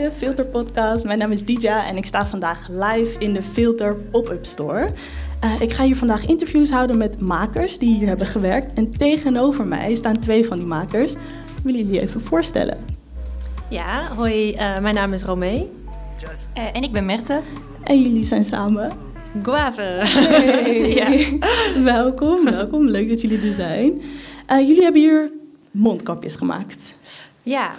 de Filter Podcast. Mijn naam is Dija en ik sta vandaag live in de Filter Pop-up Store. Uh, ik ga hier vandaag interviews houden met makers die hier hebben gewerkt. En tegenover mij staan twee van die makers. Willen jullie even voorstellen? Ja, hoi, uh, mijn naam is Romee. Uh, en ik ben Merte. En jullie zijn samen Guave. Hey. ja. welkom, welkom. Leuk dat jullie er zijn. jullie hebben hier mondkapjes gemaakt. Ja,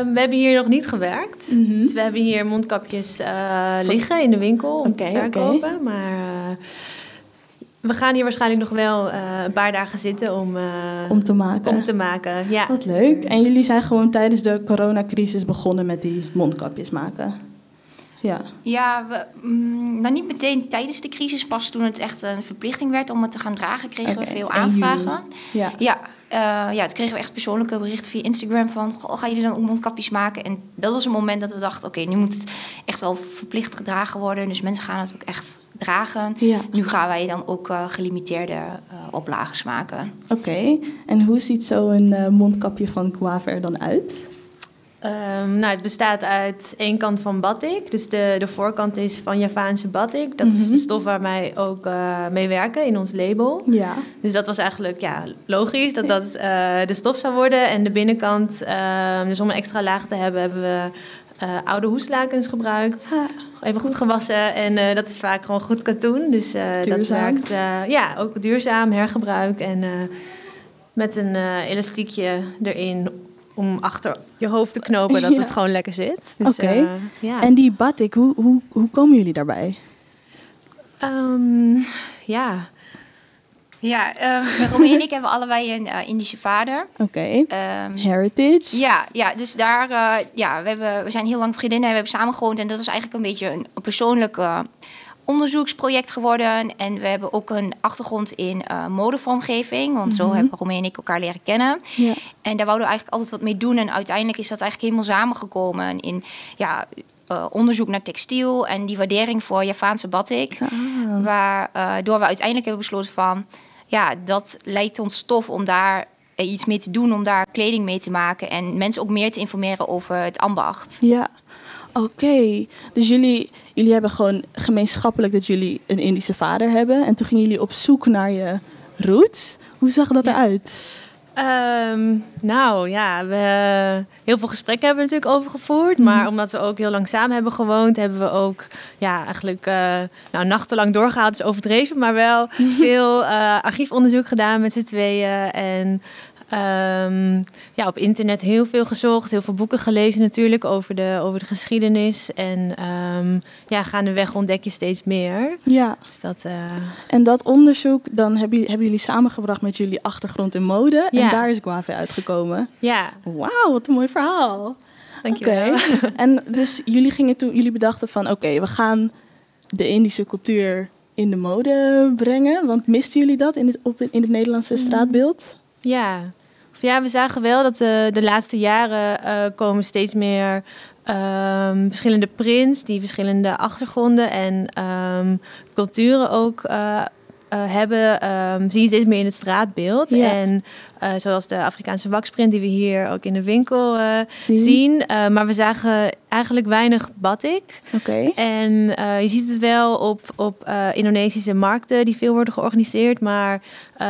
um, we hebben hier nog niet gewerkt. Mm -hmm. Dus we hebben hier mondkapjes uh, liggen in de winkel om okay, te verkopen. Okay. Maar uh, we gaan hier waarschijnlijk nog wel uh, een paar dagen zitten om, om te maken. Om te maken, ja. Wat leuk. En jullie zijn gewoon tijdens de coronacrisis begonnen met die mondkapjes maken. Ja, ja we, mm, nou niet meteen tijdens de crisis, pas toen het echt een verplichting werd om het te gaan dragen, kregen okay. we veel aanvragen. Ja. ja, uh, ja, toen kregen we echt persoonlijke berichten via Instagram van... Goh, gaan jullie dan ook mondkapjes maken? En dat was een moment dat we dachten... oké, nu moet het echt wel verplicht gedragen worden. Dus mensen gaan het ook echt dragen. Ja. Nu gaan wij dan ook uh, gelimiteerde uh, oplages maken. Oké, okay. en hoe ziet zo'n mondkapje van Guava er dan uit? Um, nou, het bestaat uit één kant van batik. Dus de, de voorkant is van Javaanse batik. Dat mm -hmm. is de mhm. stof waar wij ook uh, mee werken in ons label. Ja. Dus dat was eigenlijk ja, logisch dat dat uh, de stof zou worden. En de binnenkant, uh, dus om een extra laag te hebben, hebben we uh, oude hoeslakens gebruikt. Ah. Even goed gewassen. En dat is vaak gewoon goed katoen. Dus dat werkt ja, ook duurzaam, hergebruik. En met een elastiekje erin om achter je hoofd te knopen dat ja. het gewoon lekker zit. Dus, Oké. Okay. ja. En die batik, hoe, hoe, hoe komen jullie daarbij? Um, ja. Ja, um, Romee en ik hebben allebei een uh, Indische vader. Oké. Okay. Um, Heritage. Ja, ja, dus daar, uh, ja, we, hebben, we zijn heel lang vriendinnen en we hebben samen gewoond. En dat is eigenlijk een beetje een, een persoonlijke onderzoeksproject geworden. En we hebben ook een achtergrond in uh, modevormgeving. Want zo mm -hmm. hebben Romee en ik elkaar leren kennen. Ja. En daar wouden we eigenlijk altijd wat mee doen. En uiteindelijk is dat eigenlijk helemaal samengekomen in ja, uh, onderzoek naar textiel en die waardering voor Javaanse batik. Ah. Waardoor uh, we uiteindelijk hebben besloten van ja, dat lijkt ons stof om daar iets mee te doen, om daar kleding mee te maken en mensen ook meer te informeren over het ambacht. Ja. Oké, dus jullie, jullie hebben gewoon gemeenschappelijk dat jullie een Indische vader hebben. En toen gingen jullie op zoek naar je roots. Hoe zag dat eruit? Um, nou ja, we, heel veel gesprekken hebben we natuurlijk over gevoerd. Maar mhm. omdat we ook heel lang samen hebben gewoond, hebben we ook ja, eigenlijk uh, nou, nachtenlang doorgehaald, is overdreven. Maar wel veel uh, archiefonderzoek gedaan met z'n tweeën. En Um, ja, op internet heel veel gezocht, heel veel boeken gelezen natuurlijk over de, over de geschiedenis. En um, ja, gaandeweg ontdek je steeds meer. Ja. Dus dat, uh... En dat onderzoek, dan hebben, hebben jullie samengebracht met jullie achtergrond in mode. Ja. En daar is Guave uitgekomen. Ja. Wauw, wat een mooi verhaal. Dankjewel. Okay. en dus jullie gingen toen, jullie bedachten van oké, okay, we gaan de Indische cultuur in de mode brengen. Want misten jullie dat in het, op, in het Nederlandse mm. straatbeeld? Ja, ja, we zagen wel dat de, de laatste jaren uh, komen steeds meer um, verschillende prints die verschillende achtergronden en um, culturen ook uh, uh, hebben, um, zie je steeds meer in het straatbeeld. Ja. En zoals de Afrikaanse waksprint die we hier ook in de winkel zien. zien. maar we zagen eigenlijk weinig batik. Okay. En je ziet het wel op, op Indonesische markten die veel worden georganiseerd. Maar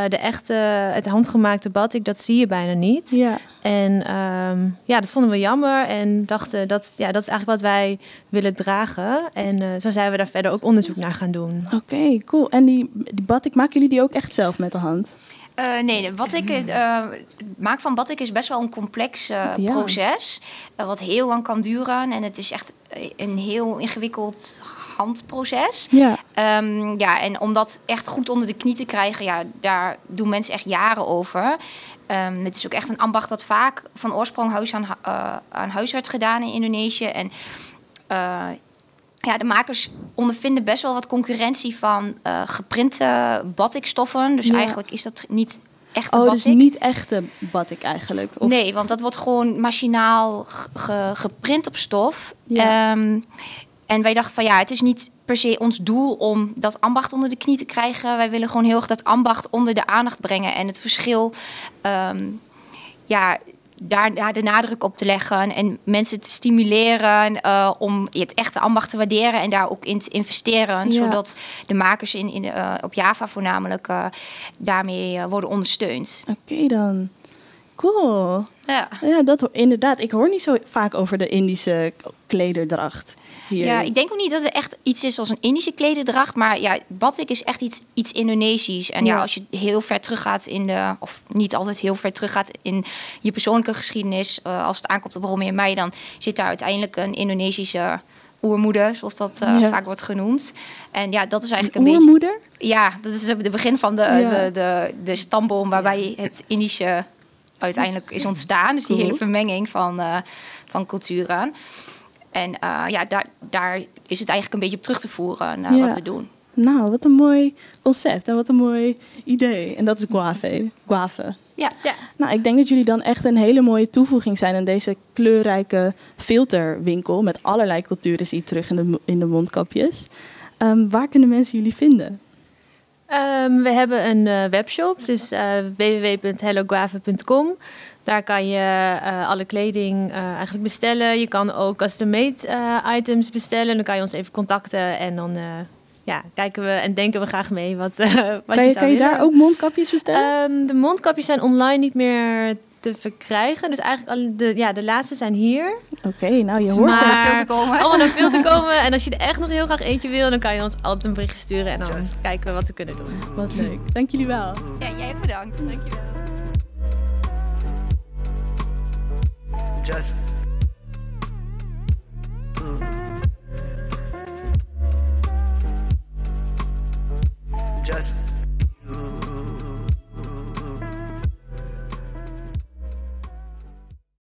de echte, het handgemaakte batik, dat zie je bijna niet. Ja. En um, ja, dat vonden we jammer. En dachten dat, ja, dat is eigenlijk wat wij willen dragen. En zo zijn we daar verder ook onderzoek naar gaan doen. Oké, okay, cool. En die, die batik, maken jullie die ook echt zelf met de hand? Uh, nee, wat ik, uh, het maken van batik is best wel een complex uh, ja. proces. wat heel lang kan duren. En het is echt een heel ingewikkeld handproces. Ja. Um, ja, en om dat echt goed onder de knie te krijgen, ja, daar doen mensen echt jaren over. Um, het is ook echt een ambacht dat vaak van oorsprong huis aan, aan huis werd gedaan in Indonesië. En ja, de makers ondervinden best wel wat concurrentie van uh, geprinte batikstoffen. Dus eigenlijk is dat niet echte oh, batik. dus niet echte batik eigenlijk? Of... Nee, want dat wordt gewoon machinaal ge geprint op stof. Ja. Um, en wij dachten van ja, het is niet per se ons doel om dat ambacht onder de knie te krijgen. Wij willen gewoon heel erg dat ambacht onder de aandacht brengen. En het verschil, um, ja, daar, daar, de nadruk op te leggen en mensen te stimuleren uh, om het echte ambacht te waarderen en daar ook in te investeren, zodat de makers in, in, uh, op Java voornamelijk uh, daarmee worden ondersteund. Oké dan. Cool. Ja. ja, dat inderdaad. Ik hoor niet zo vaak over de Indische klederdracht. Hier. Ja, ik denk ook niet dat er echt iets is als een Indische klederdracht. Maar ja, batik is echt iets, iets Indonesisch. En ja. als je heel ver teruggaat in de... of niet altijd heel ver teruggaat in je persoonlijke geschiedenis... Uh, als het aankomt op Romee en mij... dan zit daar uiteindelijk een Indonesische oermoeder, zoals dat uh, vaak wordt genoemd. En ja, dat is eigenlijk een, oermoeder? beetje... Ja, dat is het begin van de, ja. de, de, de stamboom waarbij het Indische uiteindelijk is ontstaan. Dus die hele vermenging van, uh, van culturen. En uh, ja, daar, daar is het eigenlijk een beetje op terug te voeren naar wat we doen. Nou, wat een mooi concept en wat een mooi idee. En dat is guave. guave. Ja. ja. Nou, ik denk dat jullie dan echt een hele mooie toevoeging zijn aan deze kleurrijke filterwinkel met allerlei culturen zie je terug in de, in de mondkapjes. Um, waar kunnen mensen jullie vinden? Um, we hebben een uh, webshop, dus uh, www.helloguave.com. Daar kan je uh, alle kleding eigenlijk bestellen. Je kan ook custom-made items bestellen. Dan kan je ons even contacten en dan ja, kijken we en denken we graag mee wat, wat kan je, je zou Kan je daar ook mondkapjes bestellen? Um, de mondkapjes zijn online niet meer te verkrijgen. Dus eigenlijk al de, ja, de laatste zijn hier. Oké, nou je hoort er veel te komen. Allemaal naar veel te komen. En als je er echt nog heel graag eentje wil, dan kan je ons altijd een bericht sturen en dan kijken we wat we kunnen doen. Wat leuk. Dank jullie wel. Ja, jij ook bedankt. Dank je wel. Just.